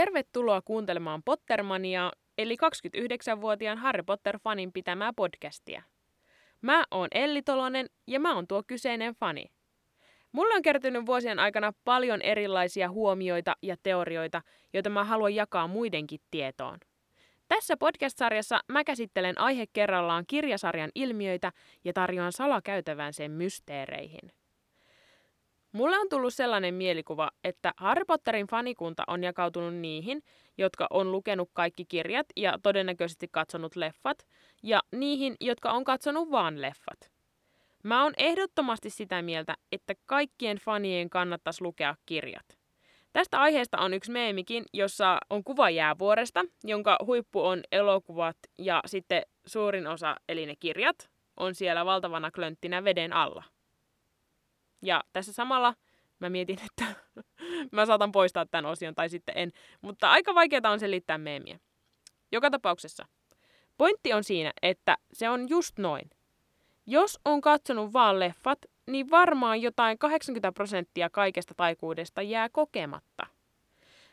Tervetuloa kuuntelemaan Pottermania, eli 29-vuotiaan Harry Potter-fanin pitämää podcastia. Mä oon Elli Tolonen ja mä oon tuo kyseinen fani. Mulla on kertynyt vuosien aikana paljon erilaisia huomioita ja teorioita, joita mä haluan jakaa muidenkin tietoon. Tässä podcast-sarjassa mä käsittelen aihe kerrallaan kirjasarjan ilmiöitä ja tarjoan salakäytävän sen mysteereihin. Mulle on tullut sellainen mielikuva, että Harry Potterin fanikunta on jakautunut niihin, jotka on lukenut kaikki kirjat ja todennäköisesti katsonut leffat, ja niihin, jotka on katsonut vaan leffat. Mä oon ehdottomasti sitä mieltä, että kaikkien fanien kannattaisi lukea kirjat. Tästä aiheesta on yksi meemikin, jossa on kuva jäävuoresta, jonka huippu on elokuvat ja sitten suurin osa, eli ne kirjat, on siellä valtavana klönttinä veden alla. Ja tässä samalla mä mietin, että mä saatan poistaa tämän osion tai sitten en. Mutta aika vaikeaa on selittää meemiä. Joka tapauksessa. Pointti on siinä, että se on just noin. Jos on katsonut vaan leffat, niin varmaan jotain 80 prosenttia kaikesta taikuudesta jää kokematta.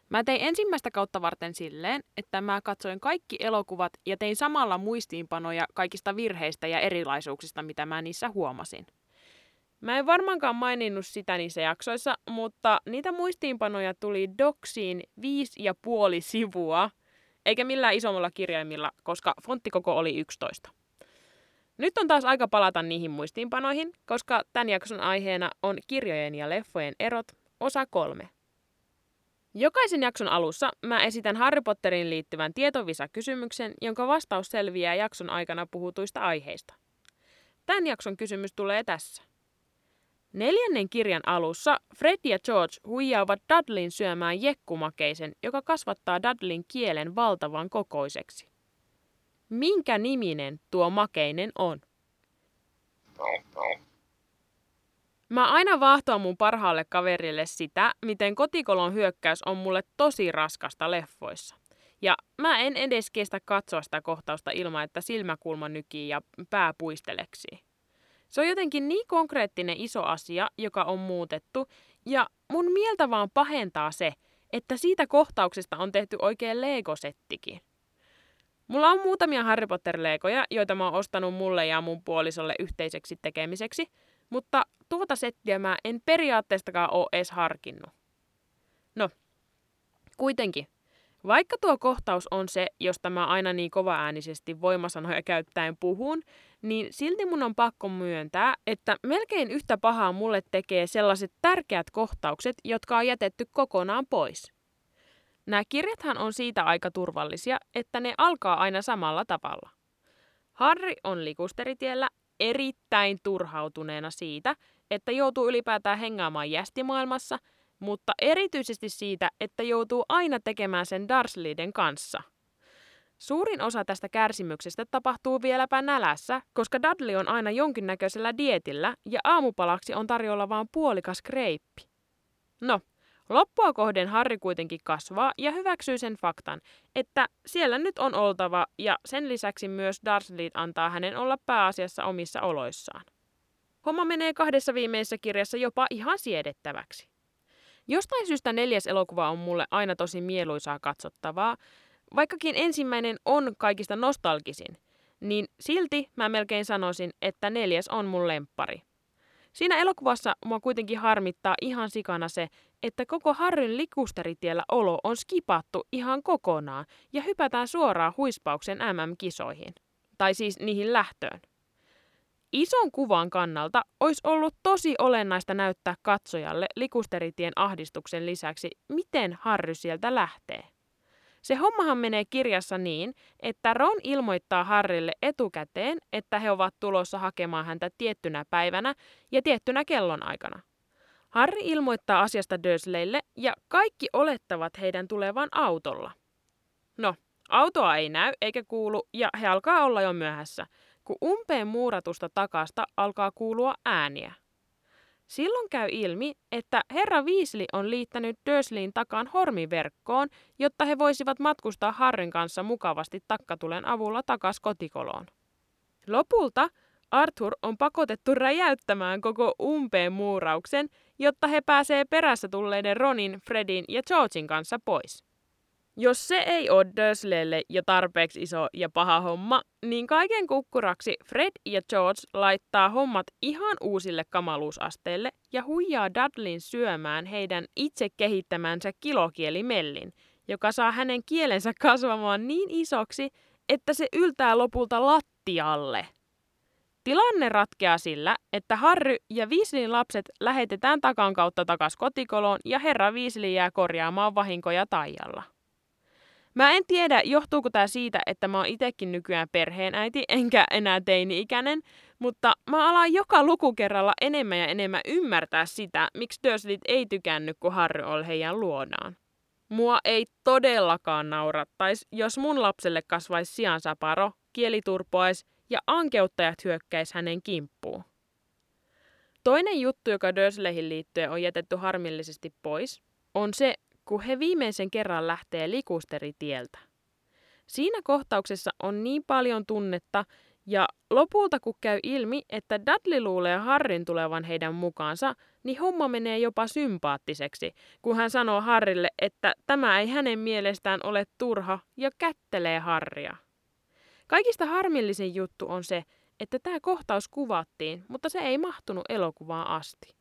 Mä tein ensimmäistä kautta varten silleen, että mä katsoin kaikki elokuvat ja tein samalla muistiinpanoja kaikista virheistä ja erilaisuuksista, mitä mä niissä huomasin. Mä en varmaankaan maininnut sitä niissä jaksoissa, mutta niitä muistiinpanoja tuli doksiin viisi ja puoli sivua, eikä millään isommalla kirjaimilla, koska fonttikoko oli 11. Nyt on taas aika palata niihin muistiinpanoihin, koska tämän jakson aiheena on kirjojen ja leffojen erot, osa kolme. Jokaisen jakson alussa mä esitän Harry Potterin liittyvän tietovisa-kysymyksen, jonka vastaus selviää jakson aikana puhutuista aiheista. Tämän jakson kysymys tulee tässä. Neljännen kirjan alussa Fred ja George huijaavat Dudleyn syömään jekkumakeisen, joka kasvattaa Dudleyn kielen valtavan kokoiseksi. Minkä niminen tuo makeinen on? Mä aina vaahtoan mun parhaalle kaverille sitä, miten kotikolon hyökkäys on mulle tosi raskasta leffoissa. Ja mä en edes kestä katsoa sitä kohtausta ilman, että silmäkulma nykii ja pää puisteleksii. Se on jotenkin niin konkreettinen iso asia, joka on muutettu, ja mun mieltä vaan pahentaa se, että siitä kohtauksesta on tehty oikein Lego-settikin. Mulla on muutamia Harry Potter-leikoja, joita mä oon ostanut mulle ja mun puolisolle yhteiseksi tekemiseksi, mutta tuota settiä mä en periaatteestakaan oo edes harkinnut. No, kuitenkin. Vaikka tuo kohtaus on se, josta mä aina niin kovaäänisesti voimasanoja käyttäen puhun, niin silti mun on pakko myöntää, että melkein yhtä pahaa mulle tekee sellaiset tärkeät kohtaukset, jotka on jätetty kokonaan pois. Nämä kirjathan on siitä aika turvallisia, että ne alkaa aina samalla tavalla. Harry on likusteritiellä erittäin turhautuneena siitä, että joutuu ylipäätään hengaamaan jästimaailmassa, mutta erityisesti siitä, että joutuu aina tekemään sen Dursleyden kanssa – Suurin osa tästä kärsimyksestä tapahtuu vieläpä nälässä, koska Dudley on aina jonkinnäköisellä dietillä ja aamupalaksi on tarjolla vain puolikas kreippi. No, loppua kohden Harry kuitenkin kasvaa ja hyväksyy sen faktan, että siellä nyt on oltava ja sen lisäksi myös Dursley antaa hänen olla pääasiassa omissa oloissaan. Homma menee kahdessa viimeisessä kirjassa jopa ihan siedettäväksi. Jostain syystä neljäs elokuva on mulle aina tosi mieluisaa katsottavaa, Vaikkakin ensimmäinen on kaikista nostalgisin, niin silti mä melkein sanoisin, että neljäs on mun lemppari. Siinä elokuvassa mua kuitenkin harmittaa ihan sikana se, että koko Harryn likusteritiellä olo on skipattu ihan kokonaan ja hypätään suoraan huispauksen MM-kisoihin. Tai siis niihin lähtöön. Ison kuvan kannalta olisi ollut tosi olennaista näyttää katsojalle likusteritien ahdistuksen lisäksi, miten Harry sieltä lähtee. Se hommahan menee kirjassa niin, että Ron ilmoittaa Harrille etukäteen, että he ovat tulossa hakemaan häntä tiettynä päivänä ja tiettynä kellonaikana. Harry ilmoittaa asiasta Dursleylle ja kaikki olettavat heidän tulevan autolla. No, autoa ei näy eikä kuulu ja he alkaa olla jo myöhässä, kun umpeen muuratusta takasta alkaa kuulua ääniä. Silloin käy ilmi, että herra Viisli on liittänyt Dursleyin takaan hormiverkkoon, jotta he voisivat matkustaa Harrin kanssa mukavasti takkatulen avulla takas kotikoloon. Lopulta Arthur on pakotettu räjäyttämään koko umpeen muurauksen, jotta he pääsee perässä tulleiden Ronin, Fredin ja Georgin kanssa pois. Jos se ei ole Dursleylle jo tarpeeksi iso ja paha homma, niin kaiken kukkuraksi Fred ja George laittaa hommat ihan uusille kamaluusasteille ja huijaa Dudleyn syömään heidän itse kehittämänsä kilokielimellin, joka saa hänen kielensä kasvamaan niin isoksi, että se yltää lopulta lattialle. Tilanne ratkeaa sillä, että Harry ja Weasleyn lapset lähetetään takan kautta takas kotikoloon ja herra Weasley jää korjaamaan vahinkoja taijalla. Mä en tiedä, johtuuko tämä siitä, että mä oon itekin nykyään perheenäiti, enkä enää teini-ikäinen, mutta mä alan joka lukukerralla enemmän ja enemmän ymmärtää sitä, miksi Dursleyt ei tykännyt, kun Harry oli heidän luonaan. Mua ei todellakaan naurattaisi, jos mun lapselle kasvaisi siansaparo, kieli turpoaisi ja ankeuttajat hyökkäisi hänen kimppuun. Toinen juttu, joka Dursleyhin liittyen on jätetty harmillisesti pois, on se, kun he viimeisen kerran lähtee likusteritieltä. Siinä kohtauksessa on niin paljon tunnetta, ja lopulta kun käy ilmi, että Dudley luulee Harrin tulevan heidän mukaansa, niin homma menee jopa sympaattiseksi, kun hän sanoo Harrille, että tämä ei hänen mielestään ole turha ja kättelee Harria. Kaikista harmillisin juttu on se, että tämä kohtaus kuvattiin, mutta se ei mahtunut elokuvaan asti.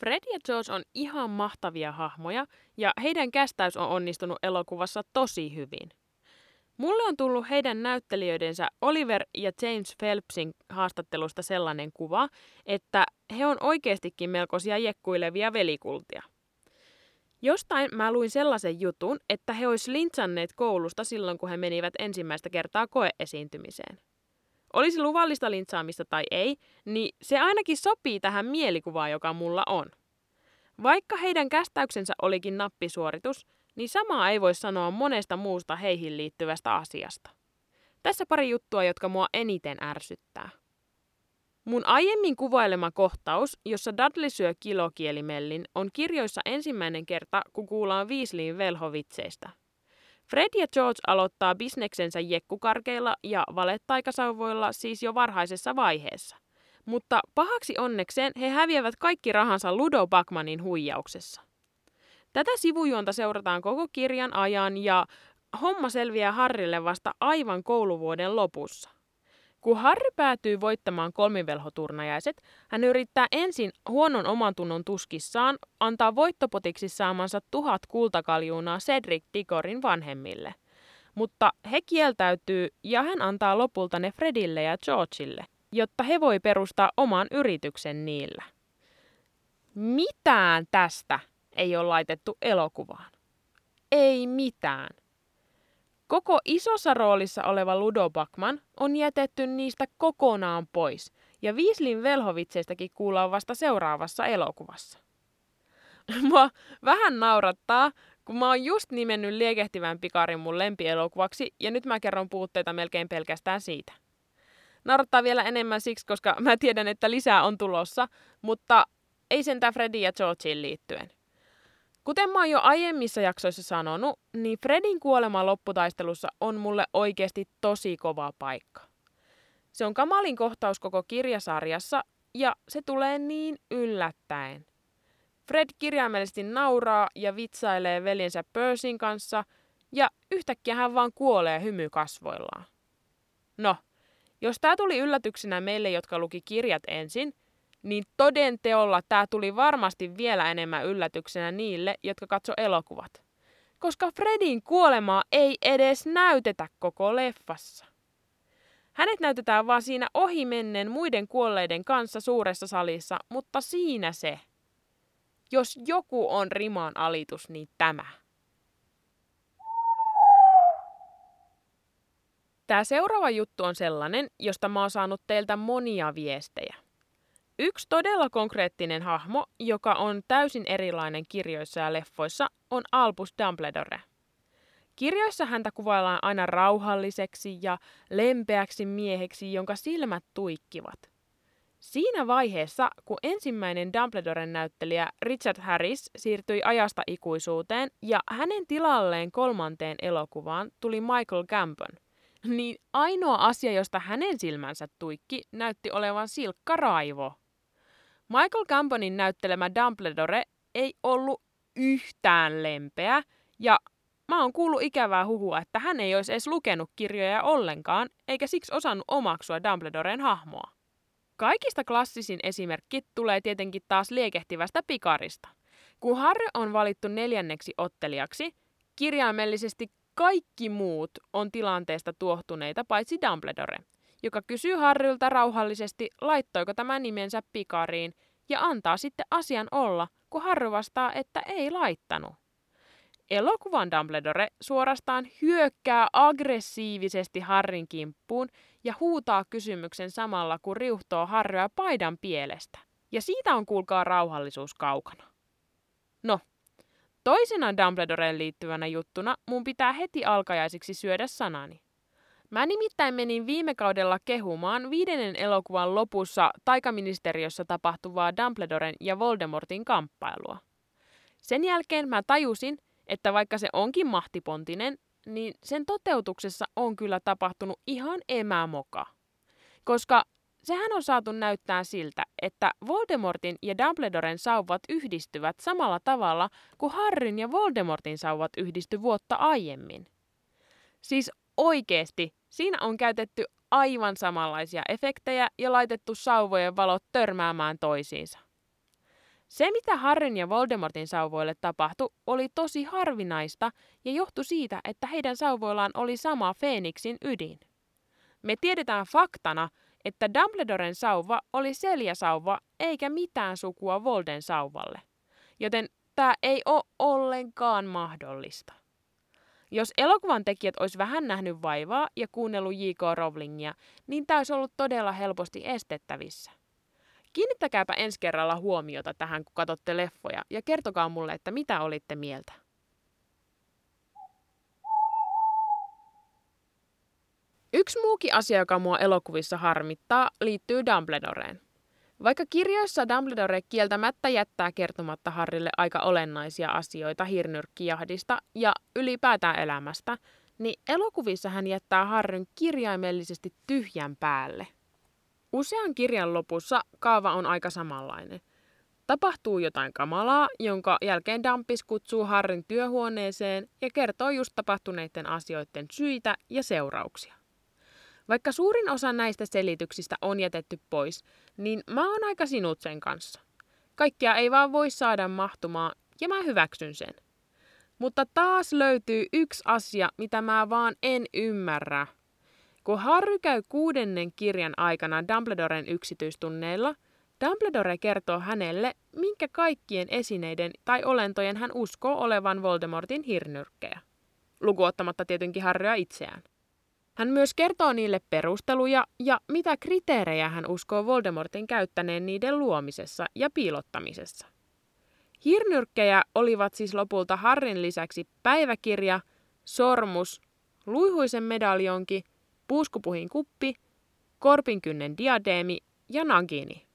Fred ja George on ihan mahtavia hahmoja ja heidän kästäys on onnistunut elokuvassa tosi hyvin. Mulle on tullut heidän näyttelijöidensä Oliver ja James Phelpsin haastattelusta sellainen kuva, että he on oikeastikin melkoisia jekkuilevia velikultia. Jostain mä luin sellaisen jutun, että he olisi lintsanneet koulusta silloin, kun he menivät ensimmäistä kertaa koeesiintymiseen. Olisi luvallista lintsaamista tai ei, niin se ainakin sopii tähän mielikuvaan, joka mulla on. Vaikka heidän kästäyksensä olikin nappisuoritus, niin samaa ei voi sanoa monesta muusta heihin liittyvästä asiasta. Tässä pari juttua, jotka mua eniten ärsyttää. Mun aiemmin kuvailema kohtaus, jossa Dudley syö kilokielimellin, on kirjoissa ensimmäinen kerta, kun kuullaan Weasleyin velhovitseistä. Fred ja George aloittaa bisneksensä jekkukarkeilla ja valettaikasauvoilla siis jo varhaisessa vaiheessa. Mutta pahaksi onnekseen he häviävät kaikki rahansa Ludo Bakmanin huijauksessa. Tätä sivujuonta seurataan koko kirjan ajan ja homma selviää Harrille vasta aivan kouluvuoden lopussa. Kun Harry päätyy voittamaan kolmivelhoturnajaiset, hän yrittää ensin huonon omantunnon tuskissaan antaa voittopotiksi saamansa tuhat kultakaljuunaa Cedric Digorin vanhemmille. Mutta he kieltäytyy ja hän antaa lopulta ne Fredille ja Georgeille, jotta he voi perustaa oman yrityksen niillä. Mitään tästä ei ole laitettu elokuvaan. Ei mitään. Koko isossa roolissa oleva Ludo Bakman on jätetty niistä kokonaan pois, ja Viislin velhovitseistäkin kuullaan vasta seuraavassa elokuvassa. Mua vähän naurattaa, kun mä oon just nimennyt liekehtivän pikarin mun lempielokuvaksi, ja nyt mä kerron puutteita melkein pelkästään siitä. Naurattaa vielä enemmän siksi, koska mä tiedän, että lisää on tulossa, mutta ei sentään Freddy ja Georgeen liittyen. Kuten mä oon jo aiemmissa jaksoissa sanonut, niin Fredin kuolema lopputaistelussa on mulle oikeasti tosi kova paikka. Se on kamalin kohtaus koko kirjasarjassa ja se tulee niin yllättäen. Fred kirjaimellisesti nauraa ja vitsailee veljensä Percyn kanssa ja yhtäkkiä hän vaan kuolee hymy kasvoillaan. No, jos tämä tuli yllätyksenä meille, jotka luki kirjat ensin – niin toden teolla tämä tuli varmasti vielä enemmän yllätyksenä niille, jotka katso elokuvat. Koska Fredin kuolemaa ei edes näytetä koko leffassa. Hänet näytetään vaan siinä ohimennen muiden kuolleiden kanssa suuressa salissa, mutta siinä se. Jos joku on rimaan alitus, niin tämä. Tämä seuraava juttu on sellainen, josta mä oon saanut teiltä monia viestejä. Yksi todella konkreettinen hahmo, joka on täysin erilainen kirjoissa ja leffoissa, on Albus Dumbledore. Kirjoissa häntä kuvaillaan aina rauhalliseksi ja lempeäksi mieheksi, jonka silmät tuikkivat. Siinä vaiheessa, kun ensimmäinen Dumbledoren näyttelijä Richard Harris siirtyi ajasta ikuisuuteen ja hänen tilalleen kolmanteen elokuvaan tuli Michael Gambon, niin ainoa asia, josta hänen silmänsä tuikki, näytti olevan silkka raivo. Michael Gambonin näyttelemä Dumbledore ei ollut yhtään lempeä ja mä oon kuullut ikävää huhua, että hän ei olisi edes lukenut kirjoja ollenkaan, eikä siksi osannut omaksua Dumbledoren hahmoa. Kaikista klassisin esimerkki tulee tietenkin taas liekehtivästä pikarista. Kun Harry on valittu neljänneksi ottelijaksi, kirjaimellisesti kaikki muut on tilanteesta tuohtuneita paitsi Dumbledore, joka kysyy Harryltä rauhallisesti, laittoiko tämä nimensä pikariin, ja antaa sitten asian olla, kun Harry vastaa, että ei laittanut. Elokuvan Dumbledore suorastaan hyökkää aggressiivisesti Harrin kimppuun ja huutaa kysymyksen samalla, kun riuhtoo Harryä paidan pielestä. Ja siitä on kuulkaa rauhallisuus kaukana. No, toisena Dumbledoreen liittyvänä juttuna mun pitää heti alkajaisiksi syödä sanani. Mä nimittäin menin viime kaudella kehumaan viidennen elokuvan lopussa taikaministeriössä tapahtuvaa Dumbledoren ja Voldemortin kamppailua. Sen jälkeen mä tajusin, että vaikka se onkin mahtipontinen, niin sen toteutuksessa on kyllä tapahtunut ihan emämoka. Koska sehän on saatu näyttää siltä, että Voldemortin ja Dumbledoren sauvat yhdistyvät samalla tavalla kuin Harryn ja Voldemortin sauvat yhdisty vuotta aiemmin. Siis oikeesti, siinä on käytetty aivan samanlaisia efektejä ja laitettu sauvojen valot törmäämään toisiinsa. Se, mitä Harryn ja Voldemortin sauvoille tapahtui, oli tosi harvinaista ja johtui siitä, että heidän sauvoillaan oli sama Feeniksin ydin. Me tiedetään faktana, että Dumbledoren sauva oli Selja-sauva eikä mitään sukua Volden sauvalle. Joten tämä ei ole ollenkaan mahdollista. Jos elokuvan tekijät olisi vähän nähnyt vaivaa ja kuunnellut J.K. Rowlingia, niin tämä olisi ollut todella helposti estettävissä. Kiinnittäkääpä ensi kerralla huomiota tähän, kun katsotte leffoja, ja kertokaa mulle, että mitä olitte mieltä. Yksi muukin asia, joka mua elokuvissa harmittaa, liittyy Dumbledoreen. Vaikka kirjoissa Dumbledore kieltämättä jättää kertomatta Harrille aika olennaisia asioita hirnyrkkijahdista ja ylipäätään elämästä, niin elokuvissa hän jättää Harryn kirjaimellisesti tyhjän päälle. Usean kirjan lopussa kaava on aika samanlainen. Tapahtuu jotain kamalaa, jonka jälkeen Dampis kutsuu Harrin työhuoneeseen ja kertoo just tapahtuneiden asioiden syitä ja seurauksia. Vaikka suurin osa näistä selityksistä on jätetty pois, niin mä oon aika sinut sen kanssa. Kaikkia ei vaan voi saada mahtumaan, ja mä hyväksyn sen. Mutta taas löytyy yksi asia, mitä mä vaan en ymmärrä. Kun Harry käy kuudennen kirjan aikana Dumbledoren yksityistunneilla, Dumbledore kertoo hänelle, minkä kaikkien esineiden tai olentojen hän uskoo olevan Voldemortin hirnyrkkejä. Lukuottamatta tietenkin Harrya itseään. Hän myös kertoo niille perusteluja ja mitä kriteerejä hän uskoo Voldemortin käyttäneen niiden luomisessa ja piilottamisessa. Hirnyrkkejä olivat siis lopulta Harrin lisäksi päiväkirja, sormus, luihuisen medaljonki – puuskupuhin kuppi, korpinkynnen diadeemi ja nagini.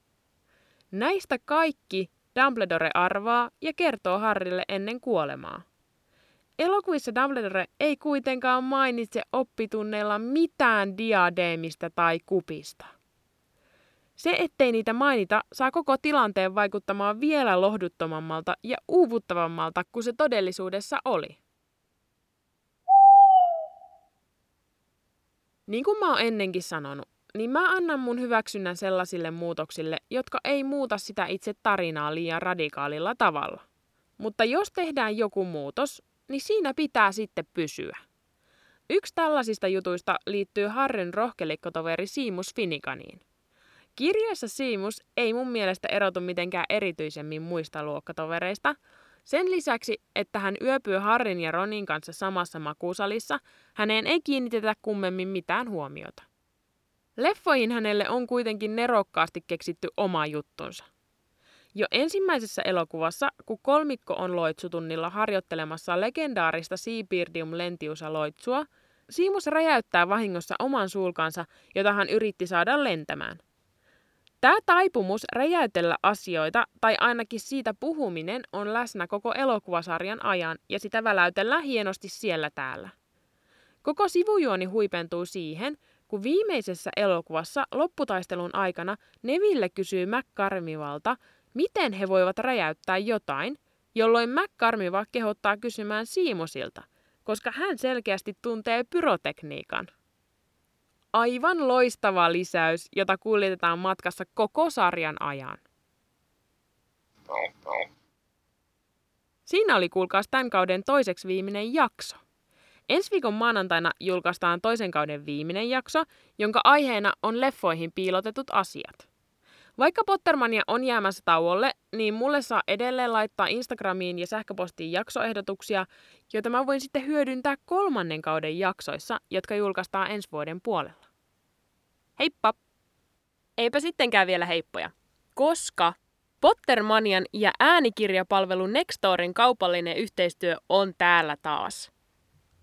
Näistä kaikki Dumbledore arvaa ja kertoo Harrille ennen kuolemaa. Elokuvissa Dumbledore ei kuitenkaan mainitse oppitunneilla mitään diadeemista tai kupista. Se, ettei niitä mainita, saa koko tilanteen vaikuttamaan vielä lohduttomammalta ja uuvuttavammalta kuin se todellisuudessa oli. Niin kuin mä oon ennenkin sanonut, niin mä annan mun hyväksynnän sellaisille muutoksille, jotka ei muuta sitä itse tarinaa liian radikaalilla tavalla. Mutta jos tehdään joku muutos, niin siinä pitää sitten pysyä. Yksi tällaisista jutuista liittyy Harryn rohkelikkotoveri Siimus Finikaniin. Kirjoissa Siimus ei mun mielestä erotu mitenkään erityisemmin muista luokkatovereista, sen lisäksi, että hän yöpyy Harrin ja Ronin kanssa samassa makuusalissa, häneen ei kiinnitetä kummemmin mitään huomiota. Leffoihin hänelle on kuitenkin nerokkaasti keksitty oma juttunsa. Jo ensimmäisessä elokuvassa, kun kolmikko on loitsutunnilla harjoittelemassa legendaarista Seabirdium lentiusa loitsua, Siimus räjäyttää vahingossa oman sulkansa, jota hän yritti saada lentämään – Tämä taipumus räjäytellä asioita, tai ainakin siitä puhuminen, on läsnä koko elokuvasarjan ajan, ja sitä väläytellään hienosti siellä täällä. Koko sivujuoni huipentuu siihen, kun viimeisessä elokuvassa lopputaistelun aikana Neville kysyy McCarmivalta, miten he voivat räjäyttää jotain, jolloin McCarmiva kehottaa kysymään Siimosilta, koska hän selkeästi tuntee pyrotekniikan. Aivan loistava lisäys, jota kuljetetaan matkassa koko sarjan ajan. Siinä oli kuulkaas tämän kauden toiseksi viimeinen jakso. Ensi viikon maanantaina julkaistaan toisen kauden viimeinen jakso, jonka aiheena on leffoihin piilotetut asiat. Vaikka Pottermania on jäämässä tauolle, niin mulle saa edelleen laittaa Instagramiin ja sähköpostiin jaksoehdotuksia, joita mä voin sitten hyödyntää kolmannen kauden jaksoissa, jotka julkaistaan ensi vuoden puolella. Heippa! Eipä sittenkään vielä heippoja, koska Pottermanian ja äänikirjapalvelu Nextorin kaupallinen yhteistyö on täällä taas.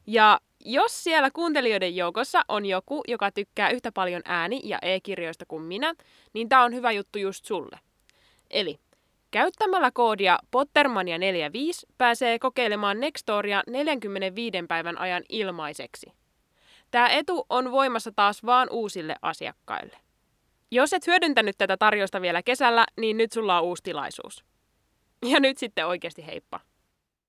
Ja jos siellä kuuntelijoiden joukossa on joku, joka tykkää yhtä paljon ääni- ja e-kirjoista kuin minä, niin tämä on hyvä juttu just sulle. Eli käyttämällä koodia Pottermania45 pääsee kokeilemaan Nextoria 45 päivän ajan ilmaiseksi. Tämä etu on voimassa taas vaan uusille asiakkaille. Jos et hyödyntänyt tätä tarjosta vielä kesällä, niin nyt sulla on uusi tilaisuus. Ja nyt sitten oikeasti heippa.